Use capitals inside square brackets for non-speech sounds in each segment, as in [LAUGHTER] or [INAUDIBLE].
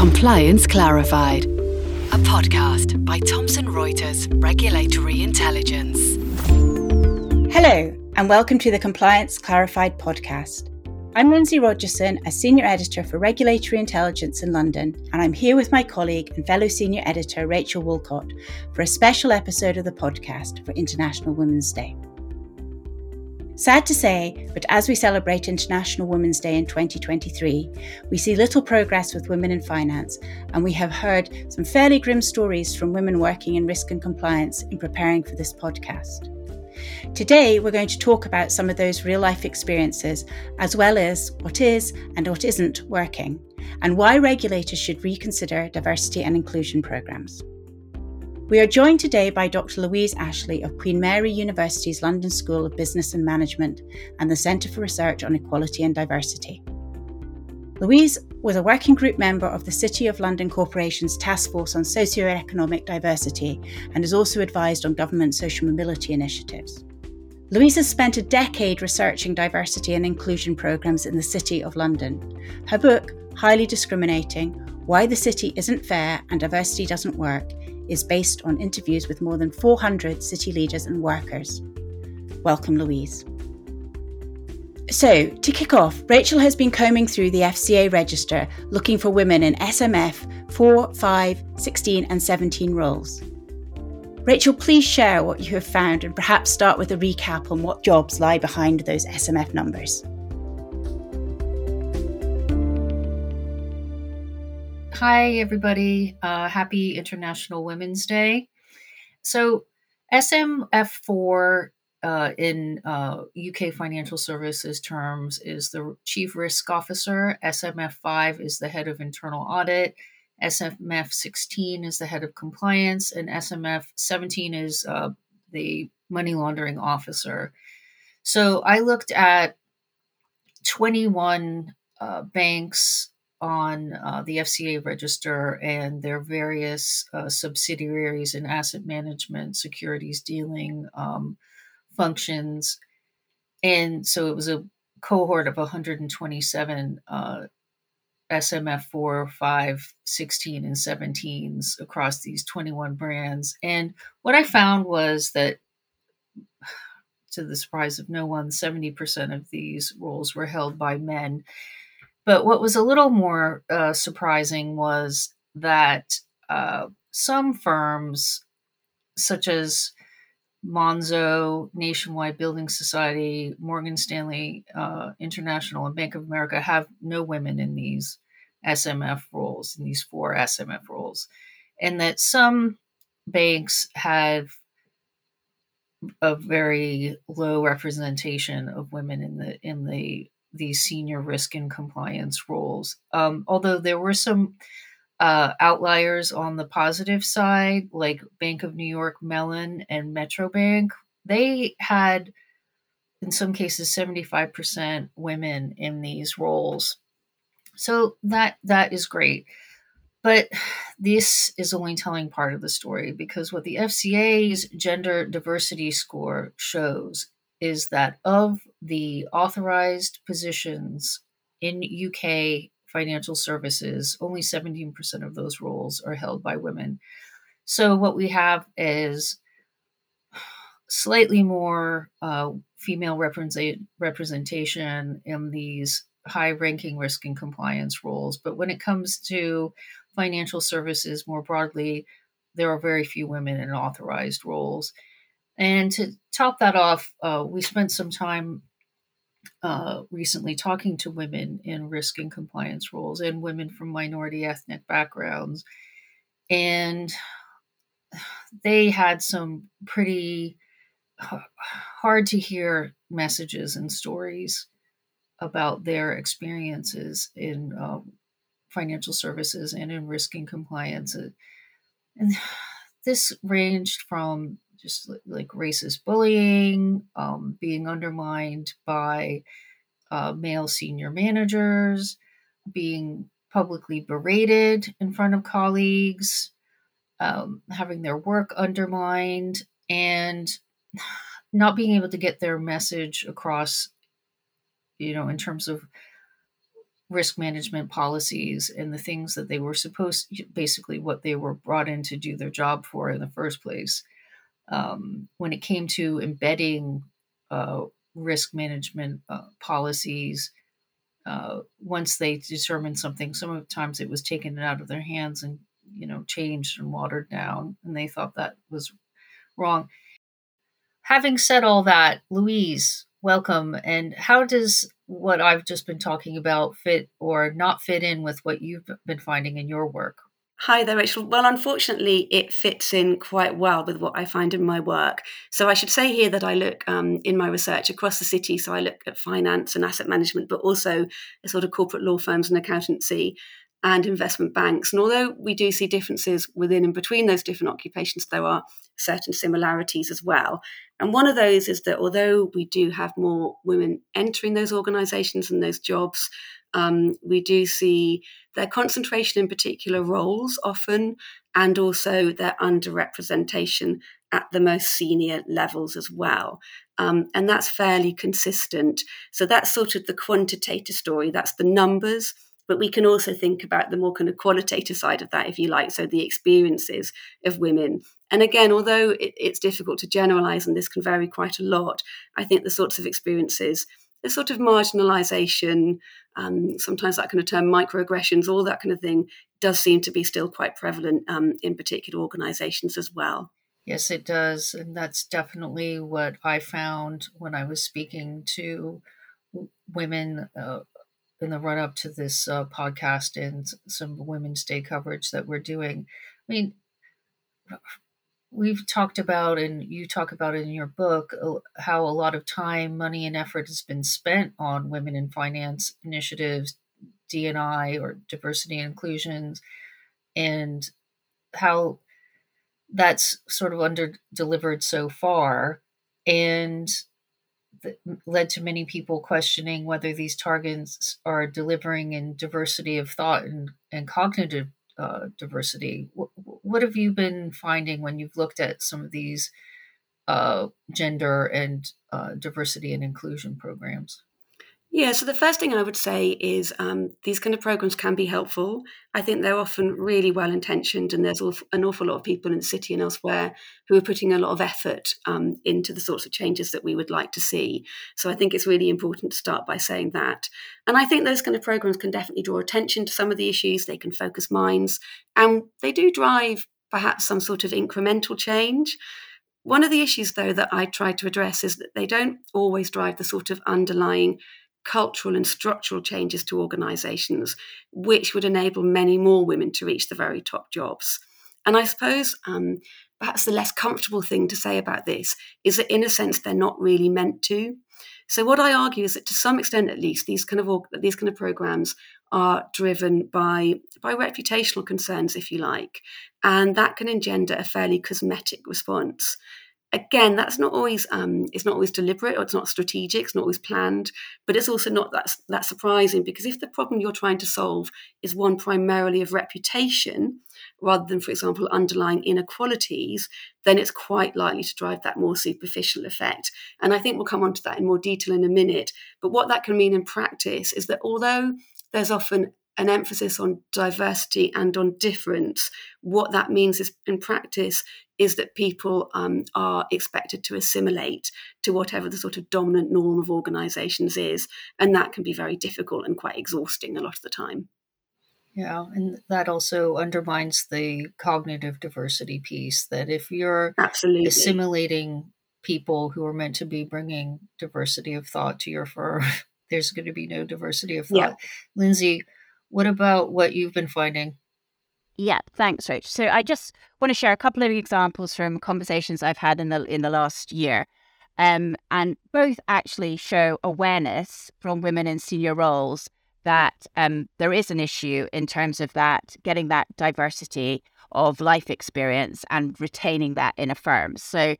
Compliance Clarified, a podcast by Thomson Reuters Regulatory Intelligence. Hello, and welcome to the Compliance Clarified podcast. I'm Lindsay Rogerson, a senior editor for Regulatory Intelligence in London, and I'm here with my colleague and fellow senior editor Rachel Woolcott for a special episode of the podcast for International Women's Day. Sad to say, but as we celebrate International Women's Day in 2023, we see little progress with women in finance, and we have heard some fairly grim stories from women working in risk and compliance in preparing for this podcast. Today, we're going to talk about some of those real life experiences, as well as what is and what isn't working, and why regulators should reconsider diversity and inclusion programs. We are joined today by Dr. Louise Ashley of Queen Mary University's London School of Business and Management and the Centre for Research on Equality and Diversity. Louise was a working group member of the City of London Corporation's Task Force on Socio-Economic Diversity and is also advised on government social mobility initiatives. Louise has spent a decade researching diversity and inclusion programmes in the City of London. Her book, Highly Discriminating Why the City Isn't Fair and Diversity Doesn't Work, is based on interviews with more than 400 city leaders and workers. Welcome, Louise. So, to kick off, Rachel has been combing through the FCA register looking for women in SMF 4, 5, 16, and 17 roles. Rachel, please share what you have found and perhaps start with a recap on what jobs lie behind those SMF numbers. Hi, everybody. Uh, happy International Women's Day. So, SMF4 uh, in uh, UK financial services terms is the Chief Risk Officer, SMF5 is the Head of Internal Audit, SMF16 is the Head of Compliance, and SMF17 is uh, the Money Laundering Officer. So, I looked at 21 uh, banks on uh, the FCA register and their various uh, subsidiaries in asset management, securities dealing um, functions. And so it was a cohort of 127 uh, SMF 4, 5, 16, and 17s across these 21 brands. And what I found was that, [SIGHS] to the surprise of no one, 70% of these roles were held by men. But what was a little more uh, surprising was that uh, some firms, such as Monzo, Nationwide Building Society, Morgan Stanley uh, International, and Bank of America, have no women in these SMF roles, in these four SMF roles. And that some banks have a very low representation of women in the in the these senior risk and compliance roles. Um, although there were some uh, outliers on the positive side, like Bank of New York Mellon and Metro Bank, they had, in some cases, 75% women in these roles. So that that is great. But this is only telling part of the story because what the FCA's gender diversity score shows is that of the authorized positions in UK financial services, only 17% of those roles are held by women. So what we have is slightly more uh, female represent- representation in these high ranking risk and compliance roles. But when it comes to financial services more broadly, there are very few women in authorized roles. And to top that off, uh, we spent some time uh, recently talking to women in risk and compliance roles and women from minority ethnic backgrounds. And they had some pretty hard to hear messages and stories about their experiences in uh, financial services and in risk and compliance. And this ranged from just like racist bullying, um, being undermined by uh, male senior managers, being publicly berated in front of colleagues, um, having their work undermined, and not being able to get their message across, you know, in terms of risk management policies and the things that they were supposed basically what they were brought in to do their job for in the first place um, when it came to embedding uh, risk management uh, policies uh, once they determined something sometimes it was taken out of their hands and you know changed and watered down and they thought that was wrong having said all that louise welcome and how does what I've just been talking about fit or not fit in with what you've been finding in your work? Hi there, Rachel. Well, unfortunately, it fits in quite well with what I find in my work. So I should say here that I look um, in my research across the city. So I look at finance and asset management, but also sort of corporate law firms and accountancy and investment banks. And although we do see differences within and between those different occupations, there are certain similarities as well. And one of those is that although we do have more women entering those organizations and those jobs, um, we do see their concentration in particular roles often, and also their underrepresentation at the most senior levels as well. Um, and that's fairly consistent. So that's sort of the quantitative story, that's the numbers but we can also think about the more kind of qualitative side of that, if you like, so the experiences of women. And again, although it, it's difficult to generalize and this can vary quite a lot, I think the sorts of experiences, the sort of marginalization, um, sometimes that kind of term microaggressions, all that kind of thing, does seem to be still quite prevalent um, in particular organizations as well. Yes, it does. And that's definitely what I found when I was speaking to women uh, in the run up to this uh, podcast and some Women's Day coverage that we're doing. I mean, we've talked about, and you talk about in your book, uh, how a lot of time, money, and effort has been spent on women in finance initiatives, D&I or diversity and inclusions, and how that's sort of under delivered so far. And led to many people questioning whether these targets are delivering in diversity of thought and, and cognitive uh, diversity. What, what, have you been finding when you've looked at some of these uh, gender and uh, diversity and inclusion programs? Yeah, so the first thing I would say is um, these kind of programs can be helpful. I think they're often really well intentioned, and there's an awful lot of people in the city and elsewhere who are putting a lot of effort um, into the sorts of changes that we would like to see. So I think it's really important to start by saying that. And I think those kind of programs can definitely draw attention to some of the issues, they can focus minds, and they do drive perhaps some sort of incremental change. One of the issues, though, that I try to address is that they don't always drive the sort of underlying cultural and structural changes to organizations, which would enable many more women to reach the very top jobs. And I suppose um, perhaps the less comfortable thing to say about this is that, in a sense, they're not really meant to. So, what I argue is that, to some extent, at least, these kind of these kind of programs are driven by by reputational concerns, if you like, and that can engender a fairly cosmetic response again that's not always um, it's not always deliberate or it's not strategic it's not always planned but it's also not that, that surprising because if the problem you're trying to solve is one primarily of reputation rather than for example underlying inequalities then it's quite likely to drive that more superficial effect. And i think we'll come on to that in more detail in a minute but what that can mean in practice is that although there's often an emphasis on diversity and on difference, what that means is in practice is that people um, are expected to assimilate to whatever the sort of dominant norm of organizations is. And that can be very difficult and quite exhausting a lot of the time. Yeah, and that also undermines the cognitive diversity piece that if you're absolutely assimilating people who are meant to be bringing diversity of thought to your firm, [LAUGHS] there's going to be no diversity of thought. Yeah. Lindsay, what about what you've been finding? Yeah, thanks, Rach. So I just want to share a couple of examples from conversations I've had in the in the last year. Um, and both actually show awareness from women in senior roles that um, there is an issue in terms of that getting that diversity of life experience and retaining that in a firm. So,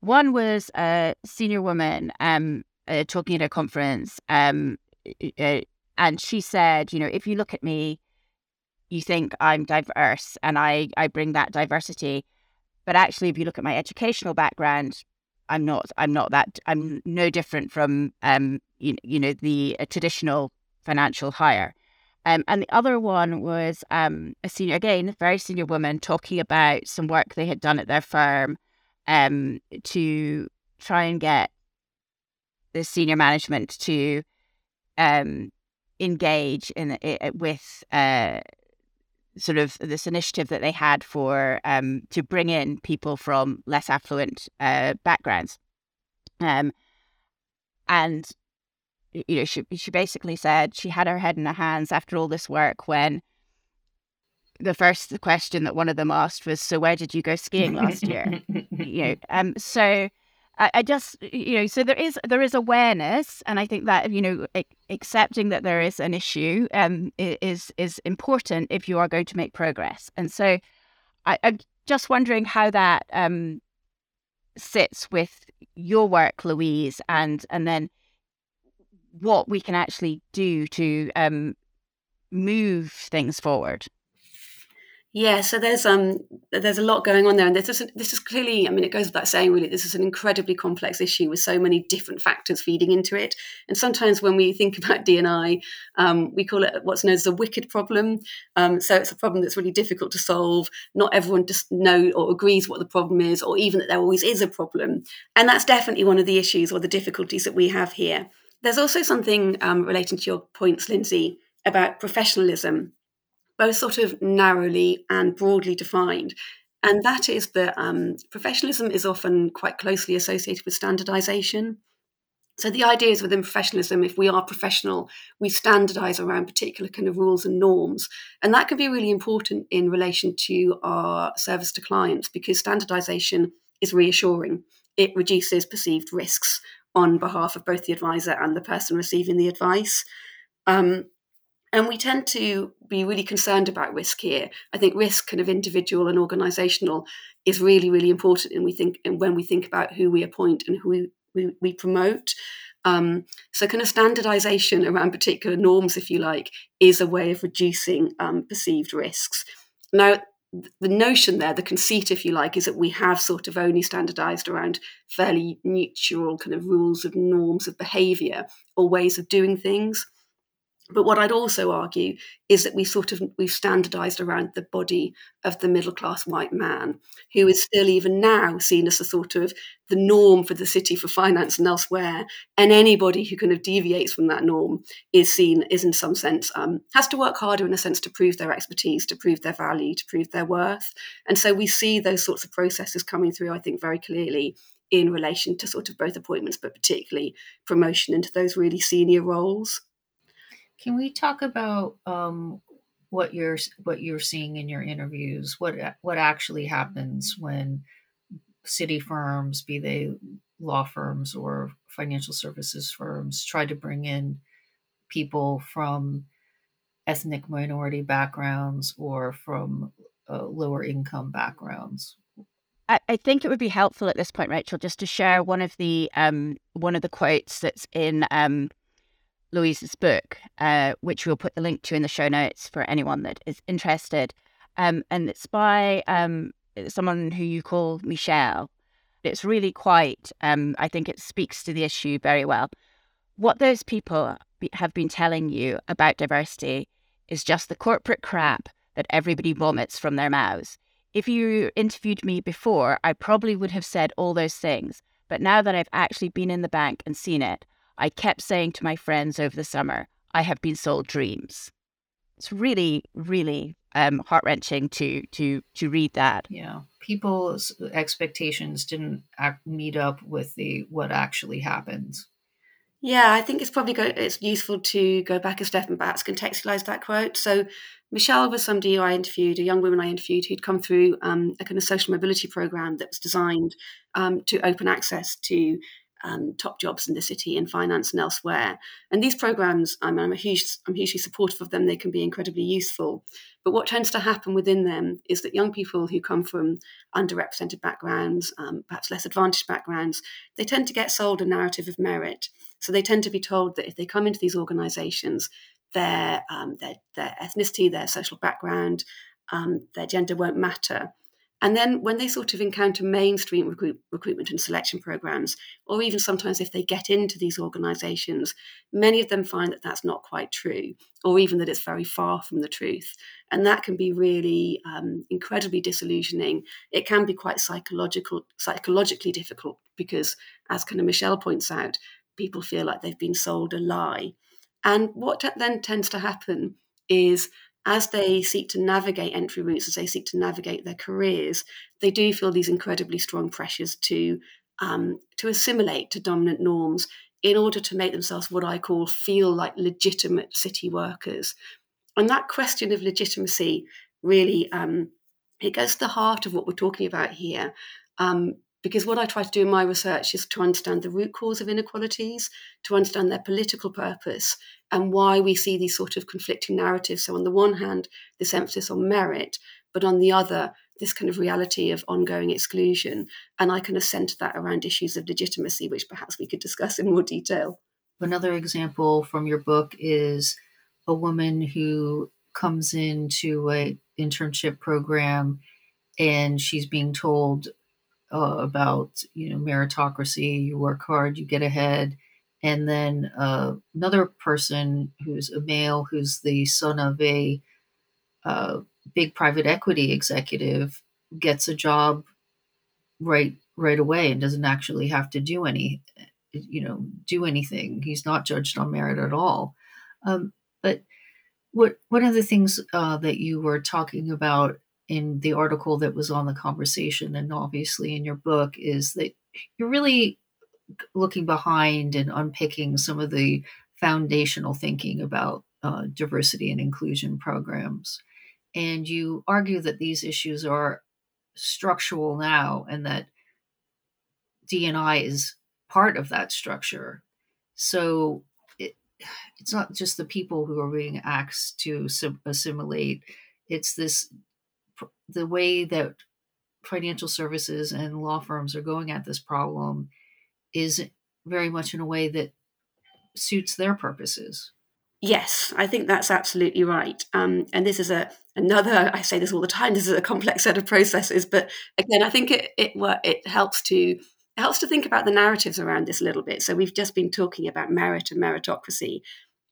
one was a senior woman um, uh, talking at a conference, um, uh, and she said, you know, if you look at me, you think I'm diverse and I, I bring that diversity. But actually, if you look at my educational background, I'm not. I'm not that. I'm no different from um, you, you know, the traditional financial hire. Um, and the other one was um, a senior, again, a very senior woman talking about some work they had done at their firm um, to try and get the senior management to um, engage in it with uh, sort of this initiative that they had for um, to bring in people from less affluent uh, backgrounds. Um, and you know, she she basically said she had her head in her hands after all this work when the first question that one of them asked was, "So where did you go skiing last year?" [LAUGHS] you know, um, so I, I, just you know, so there is there is awareness, and I think that you know, accepting that there is an issue um is is important if you are going to make progress, and so I, I'm just wondering how that um sits with your work, Louise, and and then what we can actually do to um, move things forward. Yeah, so there's um there's a lot going on there, and this is this is clearly, I mean, it goes without saying, really, this is an incredibly complex issue with so many different factors feeding into it. And sometimes when we think [LAUGHS] about D&I, um, we call it what's known as a wicked problem. Um, so it's a problem that's really difficult to solve. Not everyone just know or agrees what the problem is, or even that there always is a problem. And that's definitely one of the issues or the difficulties that we have here. There's also something um, relating to your points, Lindsay, about professionalism, both sort of narrowly and broadly defined. And that is that um, professionalism is often quite closely associated with standardization. So the idea is within professionalism, if we are professional, we standardize around particular kind of rules and norms. And that can be really important in relation to our service to clients because standardization is reassuring. It reduces perceived risks on behalf of both the advisor and the person receiving the advice. Um, and we tend to be really concerned about risk here. I think risk, kind of individual and organisational, is really, really important. And we think, and when we think about who we appoint and who we, we, we promote, um, so kind of standardisation around particular norms, if you like, is a way of reducing um, perceived risks. Now, the notion there, the conceit, if you like, is that we have sort of only standardized around fairly neutral kind of rules of norms of behavior or ways of doing things. But what I'd also argue is that we sort of we've standardized around the body of the middle class white man, who is still even now seen as a sort of the norm for the city for finance and elsewhere. And anybody who kind of deviates from that norm is seen is in some sense um, has to work harder in a sense to prove their expertise, to prove their value, to prove their worth. And so we see those sorts of processes coming through, I think, very clearly in relation to sort of both appointments, but particularly promotion into those really senior roles. Can we talk about um, what you're what you're seeing in your interviews? What what actually happens when city firms, be they law firms or financial services firms, try to bring in people from ethnic minority backgrounds or from uh, lower income backgrounds? I, I think it would be helpful at this point, Rachel, just to share one of the um, one of the quotes that's in um, Louise's book, uh, which we'll put the link to in the show notes for anyone that is interested. Um, and it's by um, someone who you call Michelle. It's really quite, um, I think it speaks to the issue very well. What those people have been telling you about diversity is just the corporate crap that everybody vomits from their mouths. If you interviewed me before, I probably would have said all those things. But now that I've actually been in the bank and seen it, I kept saying to my friends over the summer, I have been sold dreams. It's really, really um, heart wrenching to to to read that. Yeah, people's expectations didn't act, meet up with the what actually happened. Yeah, I think it's probably go, it's useful to go back a step and perhaps contextualize that quote. So Michelle was somebody I interviewed, a young woman I interviewed who'd come through um, a kind of social mobility program that was designed um, to open access to um, top jobs in the city in finance and elsewhere. And these programs, I'm, I'm, a huge, I'm hugely supportive of them. They can be incredibly useful. But what tends to happen within them is that young people who come from underrepresented backgrounds, um, perhaps less advantaged backgrounds, they tend to get sold a narrative of merit. So they tend to be told that if they come into these organisations, their, um, their, their ethnicity, their social background, um, their gender won't matter And then when they sort of encounter mainstream recruit, recruitment and selection programs, or even sometimes if they get into these organizations, many of them find that that's not quite true, or even that it's very far from the truth. And that can be really um, incredibly disillusioning. It can be quite psychological, psychologically difficult because, as kind of Michelle points out, people feel like they've been sold a lie. And what then tends to happen is as they seek to navigate entry routes, as they seek to navigate their careers, they do feel these incredibly strong pressures to um, to assimilate to dominant norms in order to make themselves what I call feel like legitimate city workers. And that question of legitimacy really um, it goes to the heart of what we're talking about here. Um, because what I try to do in my research is to understand the root cause of inequalities, to understand their political purpose, and why we see these sort of conflicting narratives. So, on the one hand, this emphasis on merit, but on the other, this kind of reality of ongoing exclusion. And I kind of center that around issues of legitimacy, which perhaps we could discuss in more detail. Another example from your book is a woman who comes into a internship program and she's being told uh, about you know meritocracy you work hard you get ahead. And then uh, another person who's a male who's the son of a uh, big private equity executive gets a job right right away and doesn't actually have to do any you know do anything. He's not judged on merit at all. Um, but what one of the things uh, that you were talking about in the article that was on the conversation and obviously in your book is that you're really looking behind and unpicking some of the foundational thinking about uh, diversity and inclusion programs. And you argue that these issues are structural now and that D&I is part of that structure. So it, it's not just the people who are being asked to assimilate, it's this the way that financial services and law firms are going at this problem is very much in a way that suits their purposes. Yes, I think that's absolutely right. Um, and this is a another. I say this all the time. This is a complex set of processes, but again, I think it it it helps to it helps to think about the narratives around this a little bit. So we've just been talking about merit and meritocracy,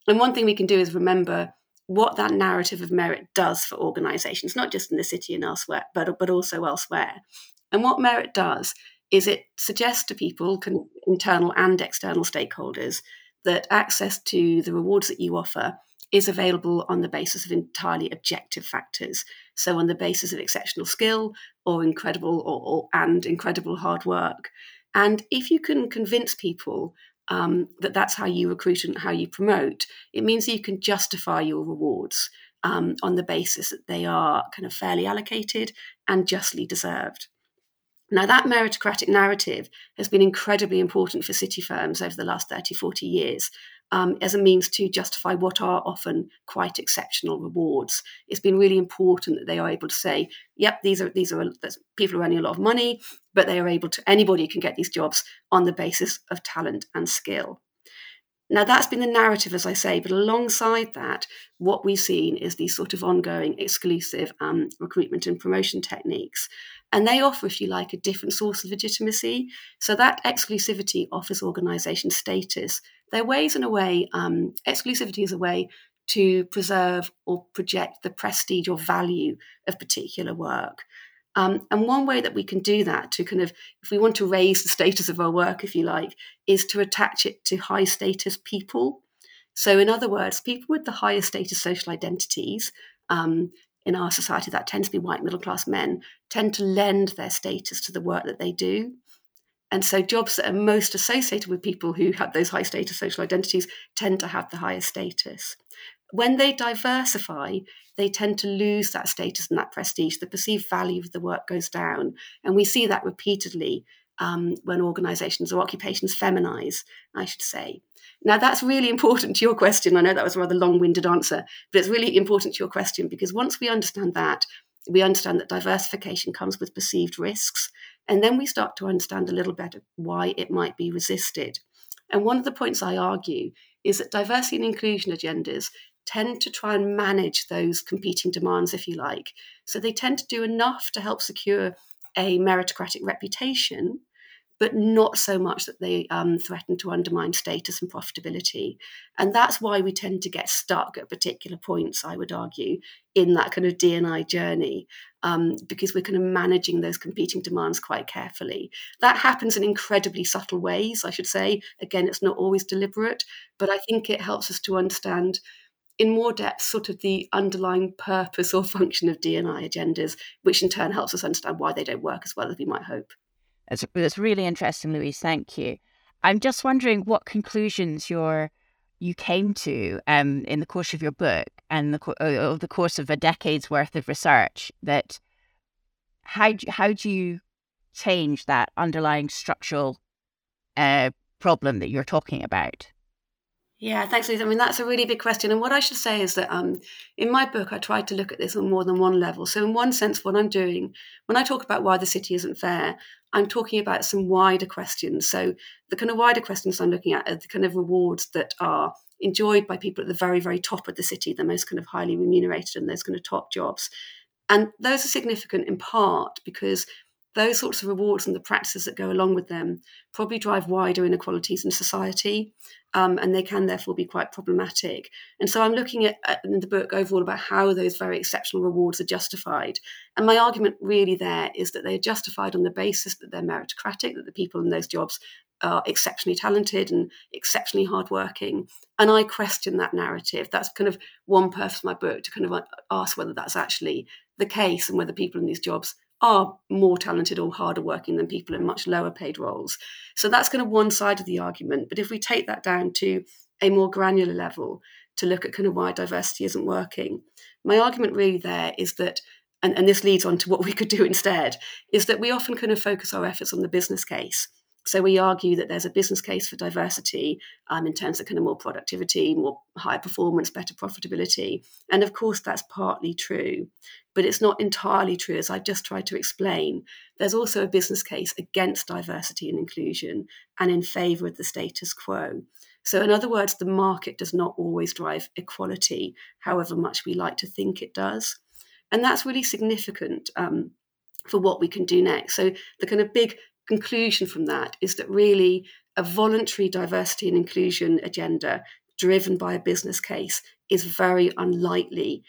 and one thing we can do is remember what that narrative of merit does for organizations, not just in the city and elsewhere, but, but also elsewhere. And what merit does is it suggests to people, internal and external stakeholders, that access to the rewards that you offer is available on the basis of entirely objective factors. So, on the basis of exceptional skill or incredible or, or and incredible hard work. And if you can convince people um, that that's how you recruit and how you promote, it means that you can justify your rewards um, on the basis that they are kind of fairly allocated and justly deserved. Now, that meritocratic narrative has been incredibly important for city firms over the last 30, 40 years um, as a means to justify what are often quite exceptional rewards. It's been really important that they are able to say, yep, these are, these are people are earning a lot of money, but they are able to, anybody can get these jobs on the basis of talent and skill. Now, that's been the narrative, as I say, but alongside that, what we've seen is these sort of ongoing exclusive um, recruitment and promotion techniques. And they offer, if you like, a different source of legitimacy. So that exclusivity offers organisations status. They're ways, in a way, um, exclusivity is a way to preserve or project the prestige or value of particular work. Um, and one way that we can do that to kind of, if we want to raise the status of our work, if you like, is to attach it to high status people. So, in other words, people with the highest status social identities um, in our society, that tends to be white middle class men, tend to lend their status to the work that they do. And so, jobs that are most associated with people who have those high status social identities tend to have the highest status. When they diversify, they tend to lose that status and that prestige. The perceived value of the work goes down. And we see that repeatedly um, when organizations or occupations feminize, I should say. Now, that's really [LAUGHS] important to your question. I know that was a rather long winded answer, but it's really important to your question because once we understand that, we understand that diversification comes with perceived risks. And then we start to understand a little better why it might be resisted. And one of the points I argue is that diversity and inclusion agendas tend to try and manage those competing demands, if you like. So they tend to do enough to help secure a meritocratic reputation, but not so much that they um, threaten to undermine status and profitability. And that's why we tend to get stuck at particular points, I would argue, in that kind of D&I journey, um, because we're kind of managing those competing demands quite carefully. That happens in incredibly subtle ways, I should say. Again, it's not always deliberate, but I think it helps us to understand in more depth sort of the underlying purpose or [LAUGHS] function of D&I agendas, which in turn helps us understand why they don't work as well as we might hope. That's, that's really interesting, Louise. Thank you. I'm just wondering what conclusions you're, you came to um, in the course of your book and the uh, the course of a decade's worth of research. That how do, how do you change that underlying structural uh, problem that you're talking about? Yeah, thanks, Lisa. I mean, that's a really big question. And what I should say is that um, in my book, I tried to look at this on more than one level. So, in one sense, what I'm doing when I talk about why the city isn't fair, I'm talking about some wider questions. So, the kind of wider questions I'm looking at are the kind of rewards that are enjoyed by people at the very, very top of the city, the most kind of highly remunerated and those kind of top jobs. And those are significant in part because those sorts of rewards and the practices that go along with them probably drive wider inequalities in society, um, and they can therefore be quite problematic. And so I'm looking at, at, in the book overall about how those very exceptional rewards are justified. And my argument really there is that they are justified on the basis that they're meritocratic, that the people in those jobs are exceptionally talented and exceptionally hardworking. And I question that narrative. That's kind of one purpose of my book to kind of ask whether that's actually the case and whether people in these jobs are more talented or harder working than people in much lower paid roles. So that's kind of one side of the argument. But if we take that down to a more granular level to look at kind of why diversity isn't working, my argument really there is that, and, and this leads on to what [LAUGHS] we could do instead, is that we often kind of focus our efforts on the business case. So we argue that there's a business case for diversity um, in terms of kind of more productivity, more higher performance, better profitability. And of course, that's partly true, but it's not entirely true, as I've just tried to explain. There's also a business case against diversity and inclusion and in favour of the status quo. So, in other words, the market does not always drive equality, however much we like to think it does. And that's really significant um, for what we can do next. So, the kind of big conclusion from that is that really a voluntary diversity and inclusion agenda driven by a business case is very unlikely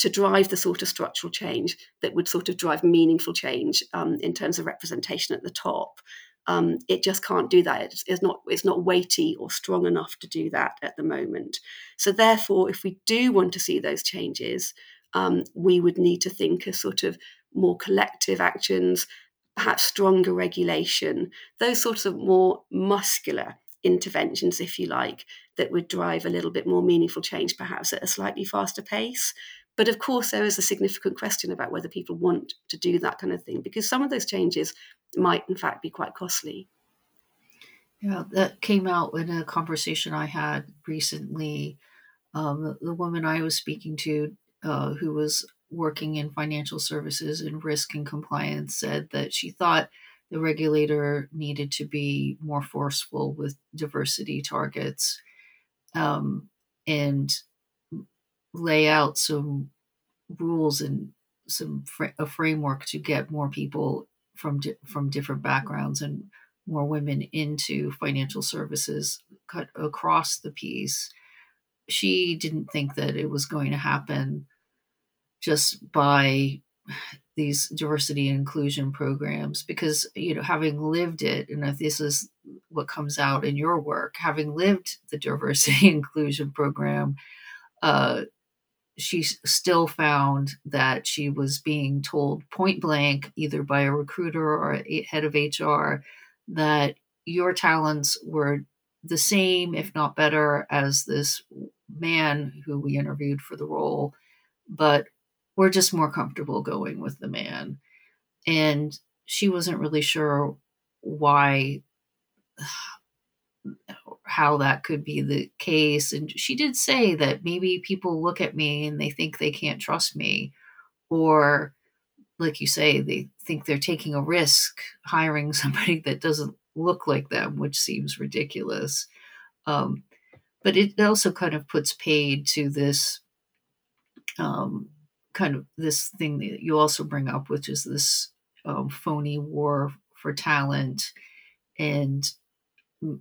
to drive the sort of structural change that would sort of drive meaningful change um, in terms of representation at the top. Um, it just can't do that. It's, it's, not it's not weighty or strong enough to do that at the moment. So therefore, if we do want to see those changes, um, we would need to think of sort of more collective actions perhaps stronger regulation, those sorts of more muscular interventions, if you like, that would drive a little bit more meaningful change, perhaps at a slightly faster pace. But of course, there is a significant question about whether people want to do that kind of thing, because some of those changes might, in fact, be quite costly. Yeah, that came out in a conversation I had recently. Um, the, woman I was speaking to, uh, who was working in financial services and risk and compliance said that she thought the regulator needed to be more forceful with diversity targets um, and lay out some rules and some fr- a framework to get more people from di- from different backgrounds and more women into financial services cut across the piece. She didn't think that it was going to happen just by these diversity and inclusion programs because you know having lived it and if this is what comes out in your work having lived the diversity [LAUGHS] inclusion program uh, she still found that she was being told point blank either by a recruiter or a head of hr that your talents were the same if not better as this man who we interviewed for the role but we're just more comfortable going with the man. And she wasn't really sure why how that could be the case and she did say that maybe people look at me and they think they can't trust me or like you say they think they're taking a risk hiring [LAUGHS] somebody that doesn't look like them which seems ridiculous. Um, but it also kind of puts paid to this um, kind of this thing that you also bring up, which is this um, phony war for talent and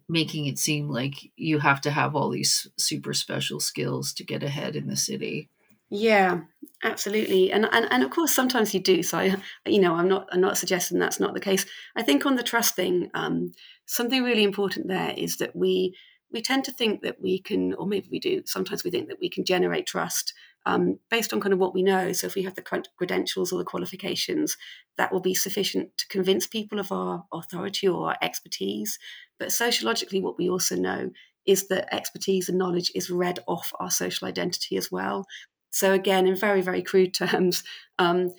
making it seem like you have to have all these super special skills to get ahead in the city. Yeah, absolutely, and and and of course sometimes you do. So I, you know, I'm not I'm not suggesting that's not the case. I think on the trust thing, um, something really important there is that we we tend to think that we can, or maybe we do. Sometimes we think that we can generate trust um, based on kind of what we know. So if we have the credentials or the qualifications, that will be sufficient to convince people of our authority or our expertise. But sociologically, what we also know is that expertise and knowledge is read off our social identity as well. So, again, in very, very crude terms, um,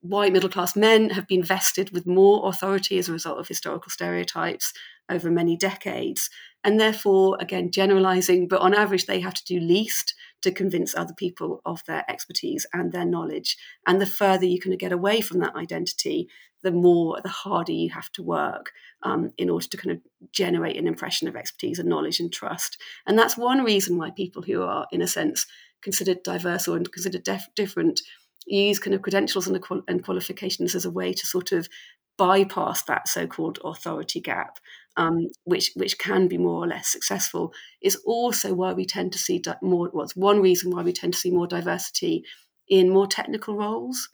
white middle class men have been vested with more authority as a result of historical stereotypes over many decades. And therefore, again, generalizing, but on average, they have to do least to convince other people of their expertise and their knowledge. And the further you can get away from that identity, the more, the harder you have to work um, in order to kind of generate an impression of expertise and knowledge and trust. And that's one reason why people who are, in a sense, considered diverse or considered def- different use kind of credentials and, and qualifications as a way to sort of bypass that so-called authority gap, um, which which can be more or less successful, is also why we tend to see di- more. What's well, one reason why we tend to see more diversity in more technical roles.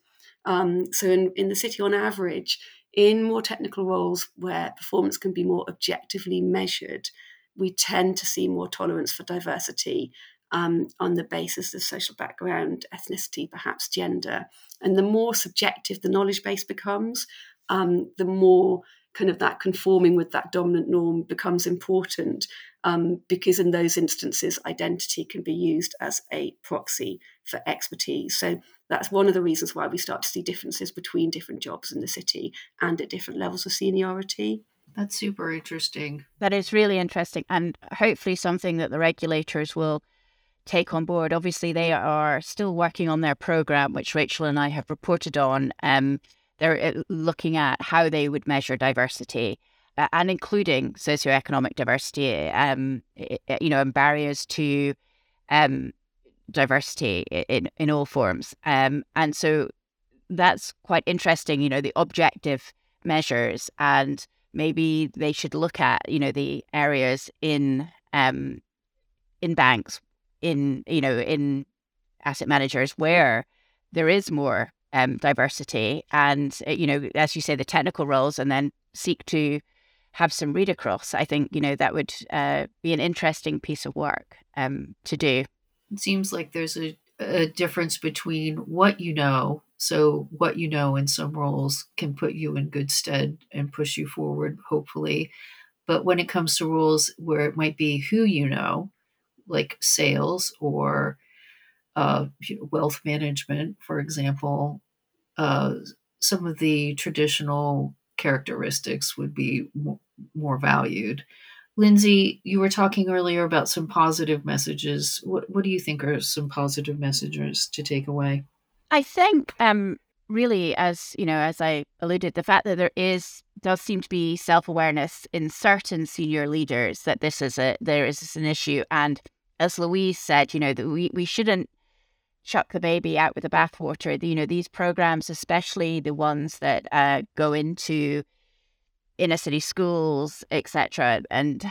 Um, so in, in the city, on average, in more technical roles where performance can be more objectively measured, we tend to see more tolerance for diversity um, on the basis of social background, ethnicity, perhaps gender. And the more subjective the knowledge base becomes, um, the more kind of that conforming with that dominant norm becomes important um, because in those instances identity can be used as a proxy for expertise. So that's one of the reasons why we start to see differences between different jobs in the city and at different levels of seniority. That's super interesting. That is really interesting and hopefully something that the regulators will take on board. Obviously, they are still working on their program, which Rachel and I have reported on. Um, they're uh, looking at how they would measure diversity uh, and including socioeconomic diversity, um, you know, and barriers to um, diversity in, in all forms. Um, and so that's quite interesting, you know, the objective measures and maybe they should look at, you know, the areas in um, in banks in you know in asset managers where there is more um, diversity and uh, you know as you say the technical roles and then seek to have some read across i think you know that would uh, be an interesting piece of work um, to do. It seems like there's a, a difference between what you know so what you know in some roles can put you in good stead and push you forward hopefully. But when it comes to roles where it might be who you know like sales or uh, wealth management, for example, uh, some of the traditional characteristics would be more valued. Lindsay, you were talking earlier about some positive messages. What, what do you think are some positive messages to take away? I think, um, really, as you know, as I alluded, the fact that there is does seem to be self awareness in certain senior leaders that this is a there is an issue, and as Louise said, you know, that we, we shouldn't chuck the baby out with the bathwater. You know, these programs, especially the ones that uh, go into inner city schools, etc., and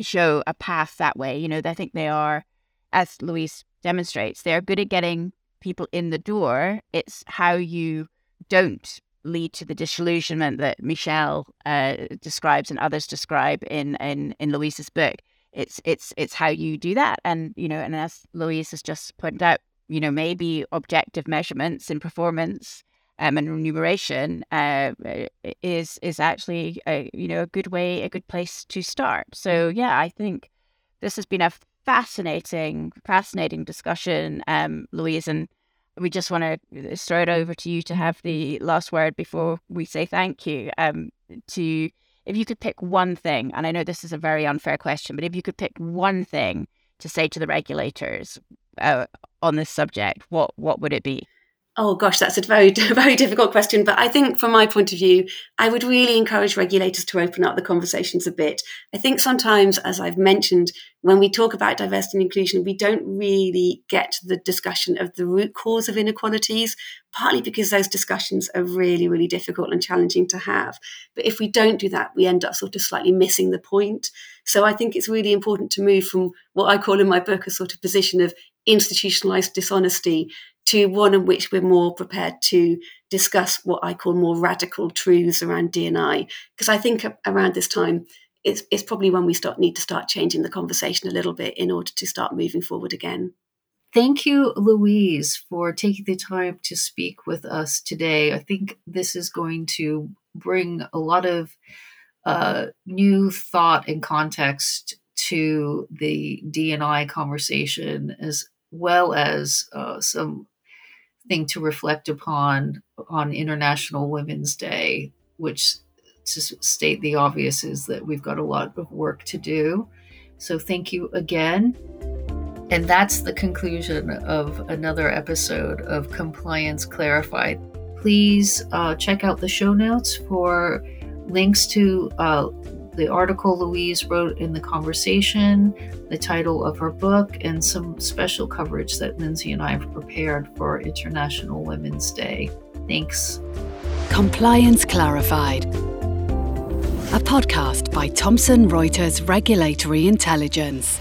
show a path that way. You know, I think they are, as Louise demonstrates, they are good at getting people in the door. It's how you don't lead to the disillusionment that Michelle uh, describes and others describe in in in Louise's book it's it's it's how you do that and you know and as louise has just pointed out you know maybe objective measurements in performance um, and remuneration uh, is is actually a, you know a good way a good place to start so mm. yeah i think this has been a fascinating fascinating discussion um, louise and we just want to throw it over to you to have the last word before we say thank you um, to if you could pick one thing, and I know this is a very unfair question, but if you could pick one thing to say to the regulators uh, on this subject, what what would it be? Oh gosh, that's a very, [LAUGHS] very difficult question. But I think from my point of view, I would really encourage regulators to open up the conversations a bit. I think sometimes, as I've mentioned, when we talk about diversity and inclusion, we don't really get the discussion of the root cause of inequalities, partly because those discussions are really, really difficult and challenging to have. But if we don't do that, we end up sort of slightly missing the point. So I think it's really important to move from what I call in my book a sort of position of institutionalized dishonesty to one in which we're more prepared to discuss what I call more radical truths around D&I. Because I think around this time, it's, it's probably when we start need to start changing the conversation a little bit in order to start moving forward again. Thank you, Louise, for taking the time to speak with us today. I think this is going to bring a lot of uh, new thought and context to the D&I conversation as well as uh, some thing to reflect upon on International Women's Day, which to state the obvious is that we've got a lot of work to do. So thank you again. And that's the conclusion of another episode of Compliance Clarified. Please uh, check out the show notes for links to uh, the article Louise wrote in the conversation, the title of her book, and some special coverage that Lindsay and I have prepared for International Women's Day. Thanks. Compliance Clarified, a podcast by Thomson Reuters Regulatory Intelligence.